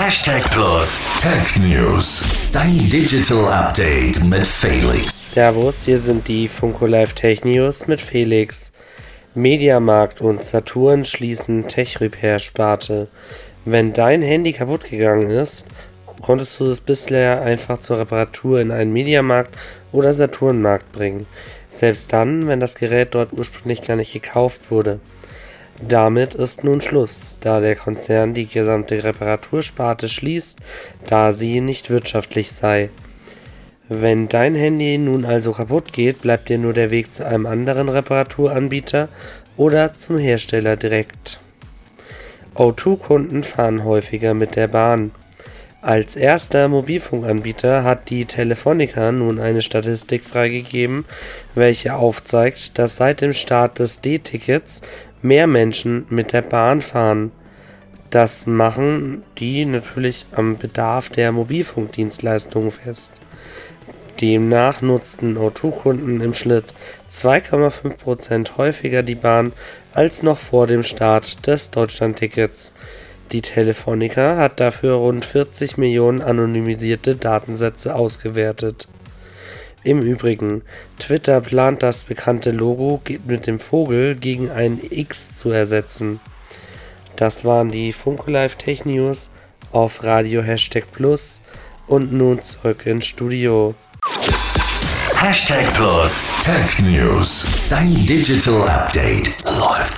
Hashtag Plus Tech News. Dein Digital Update mit Felix. Servus, hier sind die Funko Live Tech News mit Felix. Mediamarkt und Saturn schließen Tech Repair Sparte. Wenn dein Handy kaputt gegangen ist, konntest du es bisher einfach zur Reparatur in einen Mediamarkt oder Saturnmarkt bringen. Selbst dann, wenn das Gerät dort ursprünglich gar nicht gekauft wurde. Damit ist nun Schluss, da der Konzern die gesamte Reparatursparte schließt, da sie nicht wirtschaftlich sei. Wenn dein Handy nun also kaputt geht, bleibt dir nur der Weg zu einem anderen Reparaturanbieter oder zum Hersteller direkt. O2-Kunden fahren häufiger mit der Bahn. Als erster Mobilfunkanbieter hat die Telefonica nun eine Statistik freigegeben, welche aufzeigt, dass seit dem Start des D-Tickets mehr Menschen mit der Bahn fahren. Das machen die natürlich am Bedarf der Mobilfunkdienstleistungen fest. Demnach nutzten O2-Kunden im Schnitt 2,5% häufiger die Bahn als noch vor dem Start des Deutschlandtickets. Die Telefonica hat dafür rund 40 Millionen anonymisierte Datensätze ausgewertet. Im Übrigen, Twitter plant das bekannte Logo mit dem Vogel gegen ein X zu ersetzen. Das waren die Funko Live Tech News auf Radio Hashtag Plus und nun zurück ins Studio. Hashtag Plus Tech News. Dein Digital Update läuft.